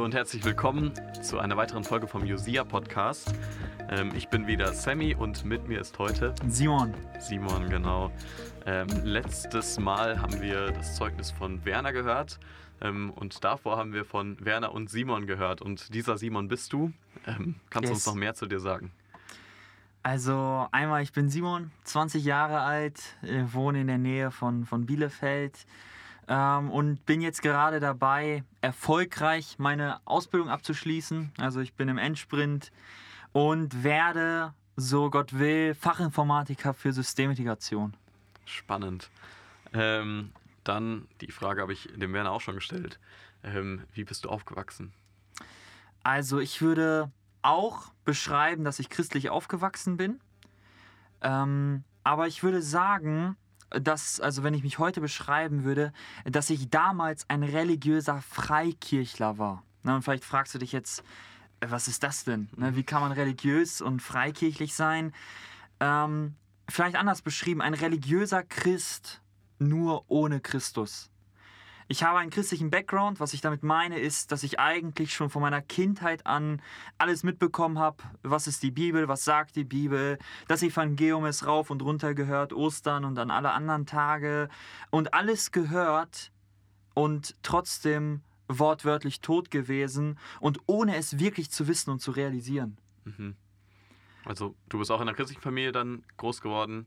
Hallo und herzlich willkommen zu einer weiteren Folge vom Josia Podcast. Ähm, ich bin wieder Sammy und mit mir ist heute Simon. Simon, genau. Ähm, letztes Mal haben wir das Zeugnis von Werner gehört ähm, und davor haben wir von Werner und Simon gehört. Und dieser Simon bist du. Ähm, kannst du Yes. uns noch mehr zu dir sagen? Also einmal, ich bin Simon, 20 Jahre alt, äh, wohne in der Nähe von, von Bielefeld ähm, und bin jetzt gerade dabei, erfolgreich meine Ausbildung abzuschließen. Also ich bin im Endsprint und werde, so Gott will, Fachinformatiker für Systemintegration. Spannend. Ähm, dann die Frage habe ich dem Werner auch schon gestellt. Ähm, wie bist du aufgewachsen? Also ich würde auch beschreiben, dass ich christlich aufgewachsen bin. Ähm, aber ich würde sagen, dass, also wenn ich mich heute beschreiben würde, dass ich damals ein religiöser Freikirchler war. Na, und vielleicht fragst du dich jetzt, äh, was ist das denn? Ne, wie kann man religiös und freikirchlich sein? Ähm, vielleicht anders beschrieben, ein religiöser Christ nur ohne Christus. Ich habe einen christlichen Background. Was ich damit meine, ist, dass ich eigentlich schon von meiner Kindheit an alles mitbekommen habe. Was ist die Bibel? Was sagt die Bibel? Das Evangelium ist rauf und runter gehört, Ostern und an alle anderen Tage. Und alles gehört und trotzdem wortwörtlich tot gewesen und ohne es wirklich zu wissen und zu realisieren. Also du bist auch in einer christlichen Familie dann groß geworden.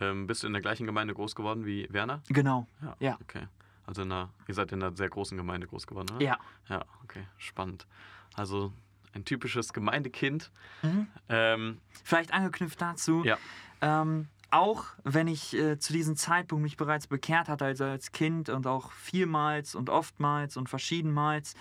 Ähm, bist du in der gleichen Gemeinde groß geworden wie Werner? Genau. Ja. Okay. Also in einer, ihr seid in einer sehr großen Gemeinde groß geworden, oder? Ja. Ja, okay. Spannend. Also ein typisches Gemeindekind. Mhm. Ähm, Vielleicht angeknüpft dazu. ja. Ähm, auch wenn ich äh, zu diesem Zeitpunkt mich bereits bekehrt hatte, also als Kind und auch vielmals und oftmals und verschiedenmals,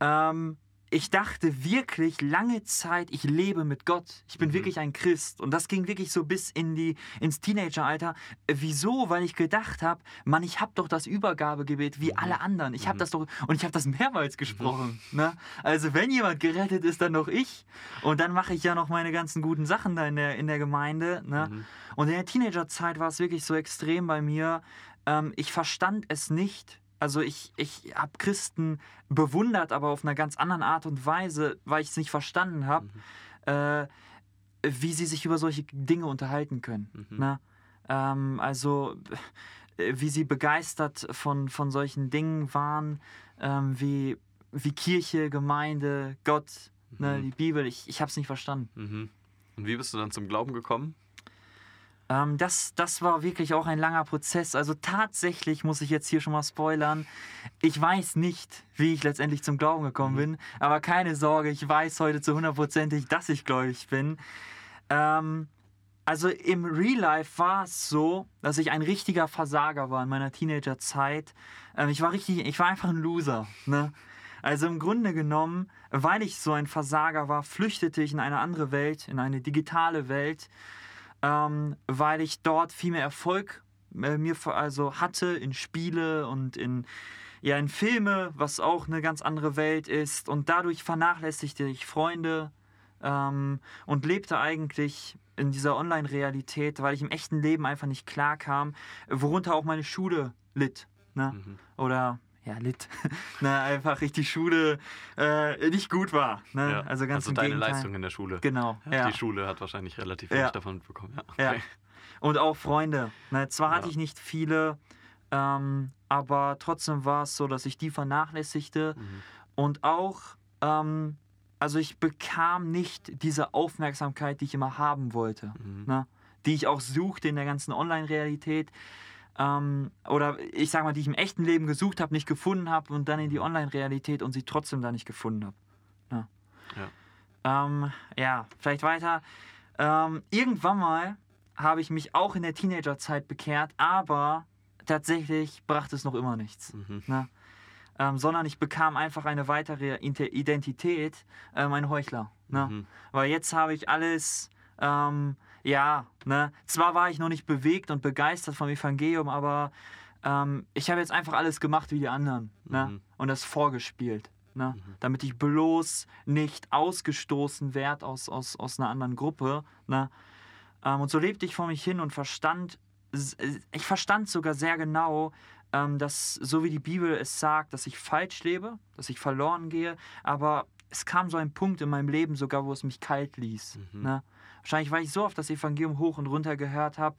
ähm, ich dachte wirklich lange Zeit, ich lebe mit Gott. Ich bin wirklich ein Christ. Und das ging wirklich so bis in die, ins Teenageralter. Wieso? Weil ich gedacht habe, Mann, ich habe doch das Übergabegebet wie alle anderen. Ich habe das doch, und ich habe das mehrmals gesprochen. Ne? Also wenn jemand gerettet ist, dann doch ich. Und dann mache ich ja noch meine ganzen guten Sachen da in der, in der Gemeinde. Ne? Und in der Teenagerzeit war es wirklich so extrem bei mir. Ähm, ich verstand es nicht. Also ich, ich habe Christen bewundert, aber auf einer ganz anderen Art und Weise, weil ich es nicht verstanden habe, äh, wie sie sich über solche Dinge unterhalten können. Ne? Ähm, also äh, wie sie begeistert von, von solchen Dingen waren, ähm, wie, wie Kirche, Gemeinde, Gott, ne, die Bibel. Ich, ich habe es nicht verstanden. Mhm. Und wie bist du dann zum Glauben gekommen? Ähm, das, das war wirklich auch ein langer Prozess. Also tatsächlich muss ich jetzt hier schon mal spoilern. Ich weiß nicht, wie ich letztendlich zum Glauben gekommen bin. Aber keine Sorge, ich weiß heute zu hundertprozentig, dass ich gläubig bin. Ähm, also im Real Life war es so, dass ich ein richtiger Versager war in meiner Teenagerzeit. Ähm, ich war richtig, ich war einfach ein Loser. Ne? Also im Grunde genommen, weil ich so ein Versager war, flüchtete ich in eine andere Welt, in eine digitale Welt ähm, weil ich dort viel mehr Erfolg äh, mir also hatte in Spiele und in ja in Filme, was auch eine ganz andere Welt ist und dadurch vernachlässigte ich Freunde ähm, und lebte eigentlich in dieser Online-Realität, weil ich im echten Leben einfach nicht klar kam, worunter auch meine Schule litt, ne? Oder ja, litt. ne, einfach ich die Schule äh, nicht gut war. Ne? Ja. Also ganz im deine Gegenteil. Leistung in der Schule. Genau, Ja. Die Schule hat wahrscheinlich relativ wenig davon bekommen. Ja. Ja. Okay. Und auch Freunde. Ne, zwar hatte ich nicht viele, ähm, aber trotzdem war es so, dass ich die vernachlässigte. Mhm. Und auch, ähm, also ich bekam nicht diese Aufmerksamkeit, die ich immer haben wollte. Mhm. Ne? Die ich auch suchte in der ganzen Online-Realität. Ähm, oder ich sag mal, die ich im echten Leben gesucht habe, nicht gefunden habe und dann in die Online-Realität und sie trotzdem da nicht gefunden habe. Ne? Ja. Ähm, ja, vielleicht weiter. Ähm, irgendwann mal habe ich mich auch in der Teenagerzeit bekehrt, aber tatsächlich brachte es noch immer nichts. Ne? Ähm, sondern ich bekam einfach eine weitere Identität, ähm, ein Heuchler. Ne? Weil jetzt habe ich alles, ähm, ja, ne? zwar war ich noch nicht bewegt und begeistert vom Evangelium, aber ähm, ich habe jetzt einfach alles gemacht wie die anderen ne? und das vorgespielt. Ne? Damit ich bloß nicht ausgestoßen werde aus, aus, aus einer anderen Gruppe. Ne? Ähm, und so lebte ich vor mich hin und verstand, ich verstand sogar sehr genau, ähm, dass, so wie die Bibel es sagt, dass ich falsch lebe, dass ich verloren gehe, aber es kam so ein Punkt in meinem Leben sogar, wo es mich kalt ließ. Mhm. Ne? Wahrscheinlich, weil ich so oft das Evangelium hoch und runter gehört habe.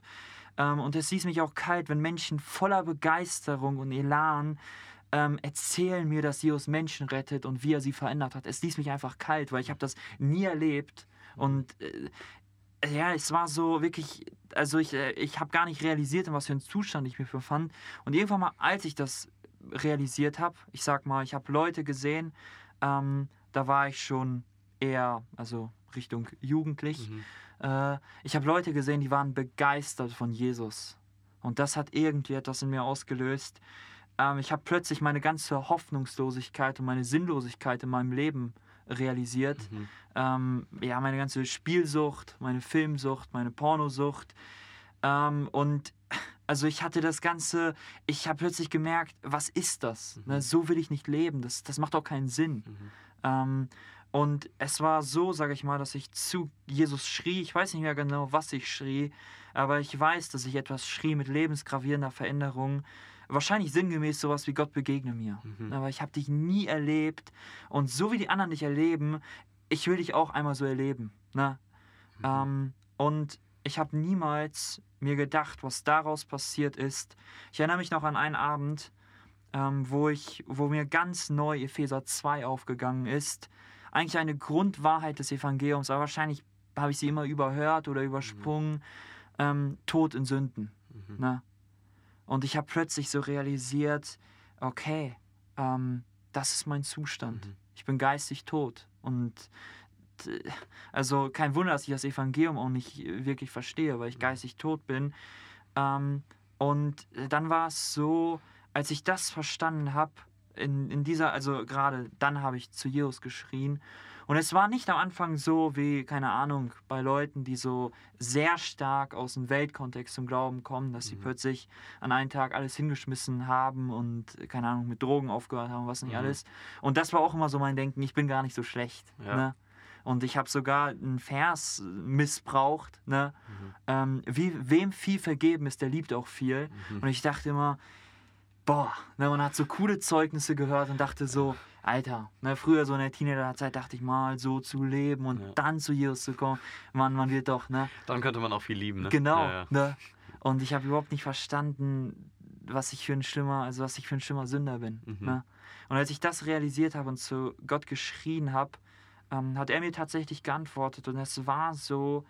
Ähm, und es ließ mich auch kalt, wenn Menschen voller Begeisterung und Elan ähm, erzählen mir, dass Jesus Menschen rettet und wie er sie verändert hat. Es ließ mich einfach kalt, weil ich habe das nie erlebt. Und äh, ja, es war so wirklich, also ich, äh, ich habe gar nicht realisiert, in was für einem Zustand ich mich befand. Und irgendwann mal, als ich das realisiert habe, ich sag mal, ich habe Leute gesehen, ähm, da war ich schon eher, also Richtung jugendlich. Mhm. Äh, ich habe Leute gesehen, die waren begeistert von Jesus. Und das hat irgendwie etwas in mir ausgelöst. Ähm, ich habe plötzlich meine ganze Hoffnungslosigkeit und meine Sinnlosigkeit in meinem Leben realisiert. Mhm. Ähm, ja, meine ganze Spielsucht, meine Filmsucht, meine Pornosucht. Ähm, und also ich hatte das Ganze, ich habe plötzlich gemerkt, was ist das? Mhm. Ne, so will ich nicht leben. Das, das macht auch keinen Sinn. Mhm. Ähm, und es war so, sage ich mal, dass ich zu Jesus schrie. Ich weiß nicht mehr genau, was ich schrie, aber ich weiß, dass ich etwas schrie mit lebensgravierender Veränderung. Wahrscheinlich sinngemäß sowas wie Gott begegne mir. Mhm. Aber ich habe dich nie erlebt. Und so wie die anderen dich erleben, ich will dich auch einmal so erleben. Ne? Mhm. Ähm, und ich habe niemals mir gedacht, was daraus passiert ist. Ich erinnere mich noch an einen Abend, ähm, wo, ich, wo mir ganz neu Epheser 2 aufgegangen ist. Eigentlich eine Grundwahrheit des Evangeliums, aber wahrscheinlich habe ich sie immer überhört oder übersprungen. Ähm, Tod in Sünden. Mhm. Ne? Und ich habe plötzlich so realisiert, okay, ähm, das ist mein Zustand. Mhm. Ich bin geistig tot. Und äh, also kein Wunder, dass ich das Evangelium auch nicht wirklich verstehe, weil ich geistig tot bin. Ähm, und dann war es so, als ich das verstanden habe, in, in dieser, also gerade dann habe ich zu Jesus geschrien. Und es war nicht am Anfang so wie, keine Ahnung, bei Leuten, die so sehr stark aus dem Weltkontext zum Glauben kommen, dass sie Mhm. plötzlich an einem Tag alles hingeschmissen haben und, keine Ahnung, mit Drogen aufgehört haben, was nicht Mhm. alles. Und das war auch immer so mein Denken, ich bin gar nicht so schlecht. Ja. Ne? Und ich habe sogar einen Vers missbraucht. Ne? Mhm. Ähm, wie, wem viel vergeben ist, der liebt auch viel. Mhm. Und ich dachte immer, boah, ne, man hat so coole Zeugnisse gehört und dachte so, Alter, ne, früher so in der Teenagerzeit dachte ich mal, so zu leben und Ja. dann zu Jesus zu kommen, man, man wird doch, ne? Dann könnte man auch viel lieben, ne? Genau, Ja, ja. ne? Und ich habe überhaupt nicht verstanden, was ich für ein schlimmer, also was ich für ein schlimmer Sünder bin. Mhm. Ne? Und als ich das realisiert habe und zu Gott geschrien habe, ähm, hat er mir tatsächlich geantwortet und es war so,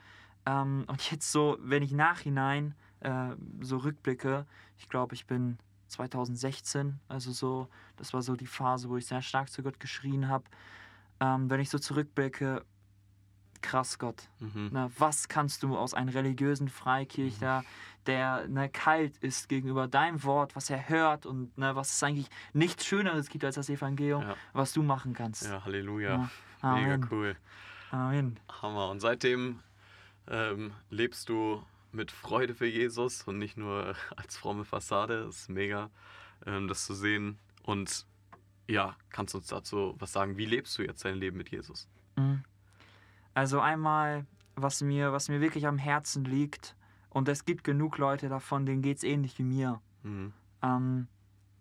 ähm, und jetzt so, wenn ich nachhinein äh, so rückblicke, ich glaube, ich bin 2016, also so, das war so die Phase, wo ich sehr stark zu Gott geschrien habe. Ähm, wenn ich so zurückblicke, krass Gott, Mhm. na, was kannst du aus einem religiösen Freikirchler, der ne, kalt ist gegenüber deinem Wort, was er hört und ne, was es eigentlich nichts Schöneres gibt als das Evangelium, Ja. was du machen kannst. Ja, Halleluja. Ja. Mega cool. Amen. Hammer. Und seitdem ähm, lebst du mit Freude für Jesus und nicht nur als fromme Fassade. Das ist mega, ähm, das zu sehen. Und ja, kannst du uns dazu was sagen? Wie lebst du jetzt dein Leben mit Jesus? Mhm. Also einmal, was mir, was mir wirklich am Herzen liegt, und es gibt genug Leute davon, denen geht es ähnlich wie mir. Mhm. Ähm,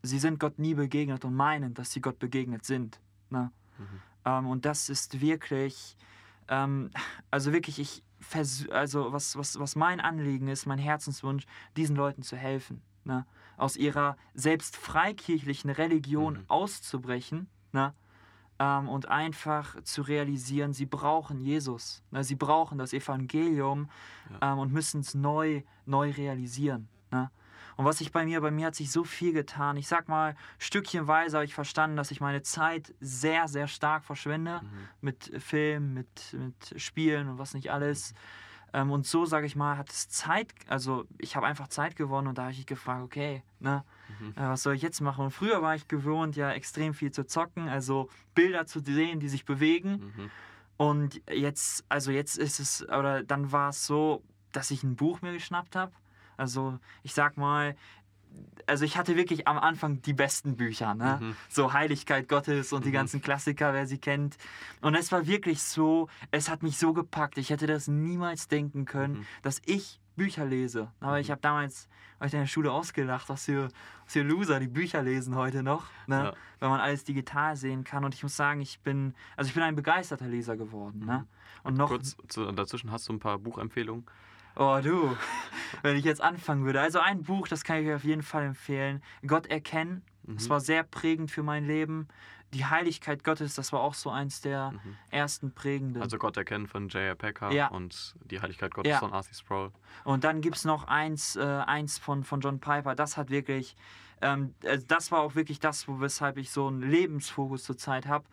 sie sind Gott nie begegnet und meinen, dass sie Gott begegnet sind. Ne? Mhm. Ähm, und das ist wirklich, ähm, also wirklich, ich vers also was, was, was mein Anliegen ist, mein Herzenswunsch, diesen Leuten zu helfen. Ne? Aus ihrer selbst freikirchlichen Religion Mhm. auszubrechen ne? ähm, und einfach zu realisieren, sie brauchen Jesus. Ne? Sie brauchen das Evangelium ähm, und müssen es neu, neu realisieren. Ne? Und was ich bei mir, bei mir hat sich so viel getan. Ich sag mal, stückchenweise habe ich verstanden, dass ich meine Zeit sehr, sehr stark verschwende Mhm. mit Film, mit, mit Spielen und was nicht alles. Ähm, und so, sage ich mal, hat es Zeit, also ich habe einfach Zeit gewonnen und da habe ich mich gefragt, okay, ne, Mhm. äh, was soll ich jetzt machen? Und früher war ich gewohnt, ja extrem viel zu zocken, also Bilder zu sehen, die sich bewegen. Mhm. Und jetzt, also jetzt ist es, oder dann war es so, dass ich ein Buch mir geschnappt habe. Also ich sag mal, also ich hatte wirklich am Anfang die besten Bücher, ne? Mhm. So Heiligkeit Gottes und die Mhm. ganzen Klassiker, wer sie kennt. Und es war wirklich so, es hat mich so gepackt. Ich hätte das niemals denken können, Mhm. dass ich Bücher lese. Aber ich Mhm. habe damals euch in der Schule ausgelacht, was für, was für Loser die Bücher lesen heute noch, ne? Ja. Wenn man alles digital sehen kann. Und ich muss sagen, ich bin, also ich bin ein begeisterter Leser geworden, ne? Mhm. Und noch Kurz dazwischen hast du ein paar Buchempfehlungen. Oh du, wenn ich jetzt anfangen würde. Also ein Buch, das kann ich euch auf jeden Fall empfehlen. Gott erkennen. Das Mhm. war sehr prägend für mein Leben. Die Heiligkeit Gottes, das war auch so eins der Mhm. ersten prägenden. Also Gott erkennen von J.R. Packer Ja. und die Heiligkeit Gottes Ja. von Arthur Sproul. Und dann gibt es noch eins, äh, eins von, von John Piper. Das hat wirklich, ähm, also das war auch wirklich das, weshalb ich so einen Lebensfokus zurzeit habe.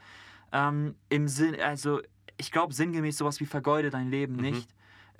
Ähm, Im Sinn, also ich glaube sinngemäß sowas wie vergeude dein Leben Mhm. nicht.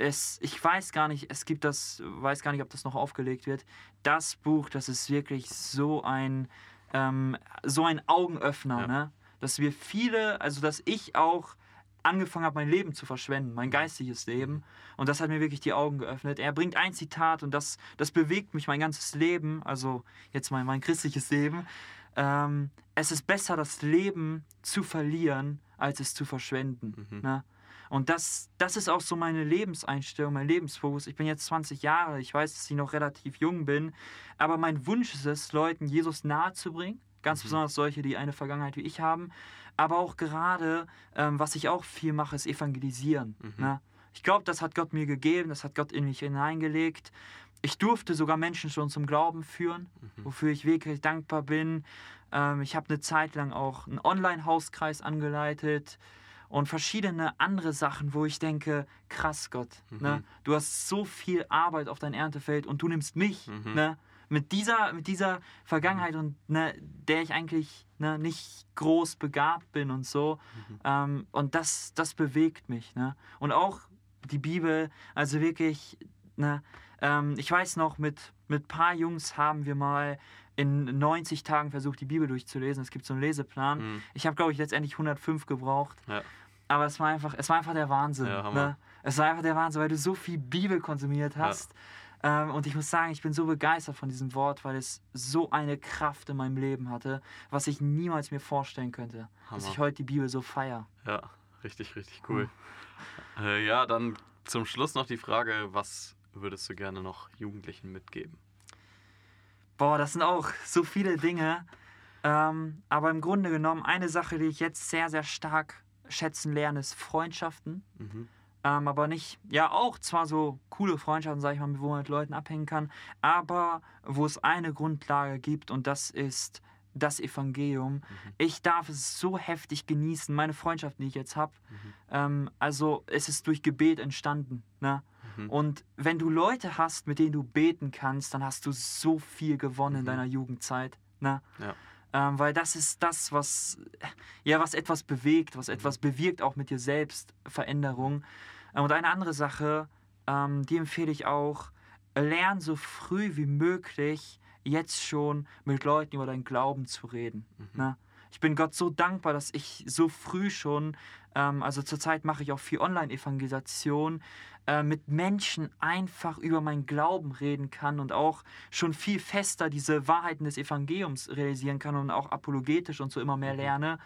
Es, ich weiß gar nicht, es gibt das, weiß gar nicht, ob das noch aufgelegt wird. Das Buch, das ist wirklich so ein, ähm, so ein Augenöffner, Ja. ne? Dass wir viele, also dass ich auch angefangen habe, mein Leben zu verschwenden, mein geistiges Leben. Und das hat mir wirklich die Augen geöffnet. Er bringt ein Zitat und das, das bewegt mich mein ganzes Leben, also jetzt mein, mein christliches Leben. Ähm, es ist besser, das Leben zu verlieren, als es zu verschwenden. Mhm. Ne? Und das, das ist auch so meine Lebenseinstellung, mein Lebensfokus. Ich bin jetzt 20 Jahre, ich weiß, dass ich noch relativ jung bin, aber mein Wunsch ist es, Leuten Jesus nahe zu bringen. Ganz Mhm. besonders solche, die eine Vergangenheit wie ich haben. Aber auch gerade, ähm, was ich auch viel mache, ist evangelisieren. Mhm. Ne? Ich glaube, das hat Gott mir gegeben, das hat Gott in mich hineingelegt. Ich durfte sogar Menschen schon zum Glauben führen, Mhm. wofür ich wirklich dankbar bin. Ähm, ich habe eine Zeit lang auch einen Online-Hauskreis angeleitet und verschiedene andere Sachen, wo ich denke, krass Gott, ne? Mhm. du hast so viel Arbeit auf dein Erntefeld und du nimmst mich Mhm. ne? mit, dieser, mit dieser Vergangenheit und ne, der ich eigentlich ne, nicht groß begabt bin und so. Mhm. Ähm, und das, das bewegt mich. Ne? Und auch die Bibel, also wirklich, ne, ähm, ich weiß noch, mit mit ein paar Jungs haben wir mal in 90 Tagen versucht, die Bibel durchzulesen. Es gibt so einen Leseplan. Mhm. Ich habe, glaube ich, letztendlich 105 gebraucht. Ja. Aber es war einfach, es war einfach der Wahnsinn. Ja, ne? Es war einfach der Wahnsinn, weil du so viel Bibel konsumiert hast. Ähm, und ich muss sagen, ich bin so begeistert von diesem Wort, weil es so eine Kraft in meinem Leben hatte, was ich niemals mir vorstellen könnte. Dass Hammer. ich heute die Bibel so feiere. Ja, richtig, richtig cool. Äh, ja, dann zum Schluss noch die Frage, was würdest du gerne noch Jugendlichen mitgeben? Boah, das sind auch so viele Dinge. Ähm, aber im Grunde genommen, eine Sache, die ich jetzt sehr, sehr stark schätzen lerne, ist Freundschaften. Mhm. Ähm, aber nicht, ja, auch zwar so coole Freundschaften, sag ich mal, wo man mit Leuten abhängen kann, aber wo es eine Grundlage gibt und das ist das Evangelium. Ich darf es so heftig genießen, meine Freundschaften, die ich jetzt habe. Mhm. Ähm, also, es ist durch Gebet entstanden. Ne? Mhm. Und wenn du Leute hast, mit denen du beten kannst, dann hast du so viel gewonnen in Mhm. deiner Jugendzeit. Ne? Ja. Ähm, weil das ist das, was, ja, was etwas bewegt, was etwas bewirkt auch mit dir selbst, Veränderung. Ähm, Und eine andere Sache, ähm, die empfehle ich auch, lern so früh wie möglich jetzt schon mit Leuten über deinen Glauben zu reden. Ne? Ich bin Gott so dankbar, dass ich so früh schon, ähm, also zurzeit mache ich auch viel Online-Evangelisation, äh, mit Menschen einfach über meinen Glauben reden kann und auch schon viel fester diese Wahrheiten des Evangeliums realisieren kann und auch apologetisch und so immer mehr Mhm. lerne.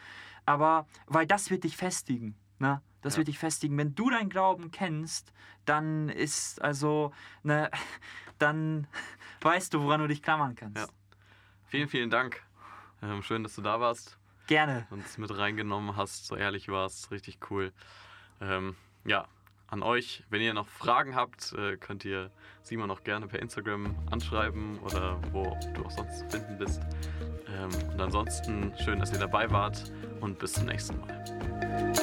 Aber weil das wird dich festigen. Ne? Das Ja. wird dich festigen. Wenn du deinen Glauben kennst, dann ist also, ne, dann weißt du, woran du dich klammern kannst. Ja. Vielen, vielen Dank. Ähm, schön, dass du da warst, Gerne. uns mit reingenommen hast, so ehrlich warst. Richtig cool. Ähm, ja, an euch, wenn ihr noch Fragen habt, äh, könnt ihr Simon noch gerne per Instagram anschreiben oder wo du auch sonst zu finden bist. Ähm, und ansonsten schön, dass ihr dabei wart und bis zum nächsten Mal.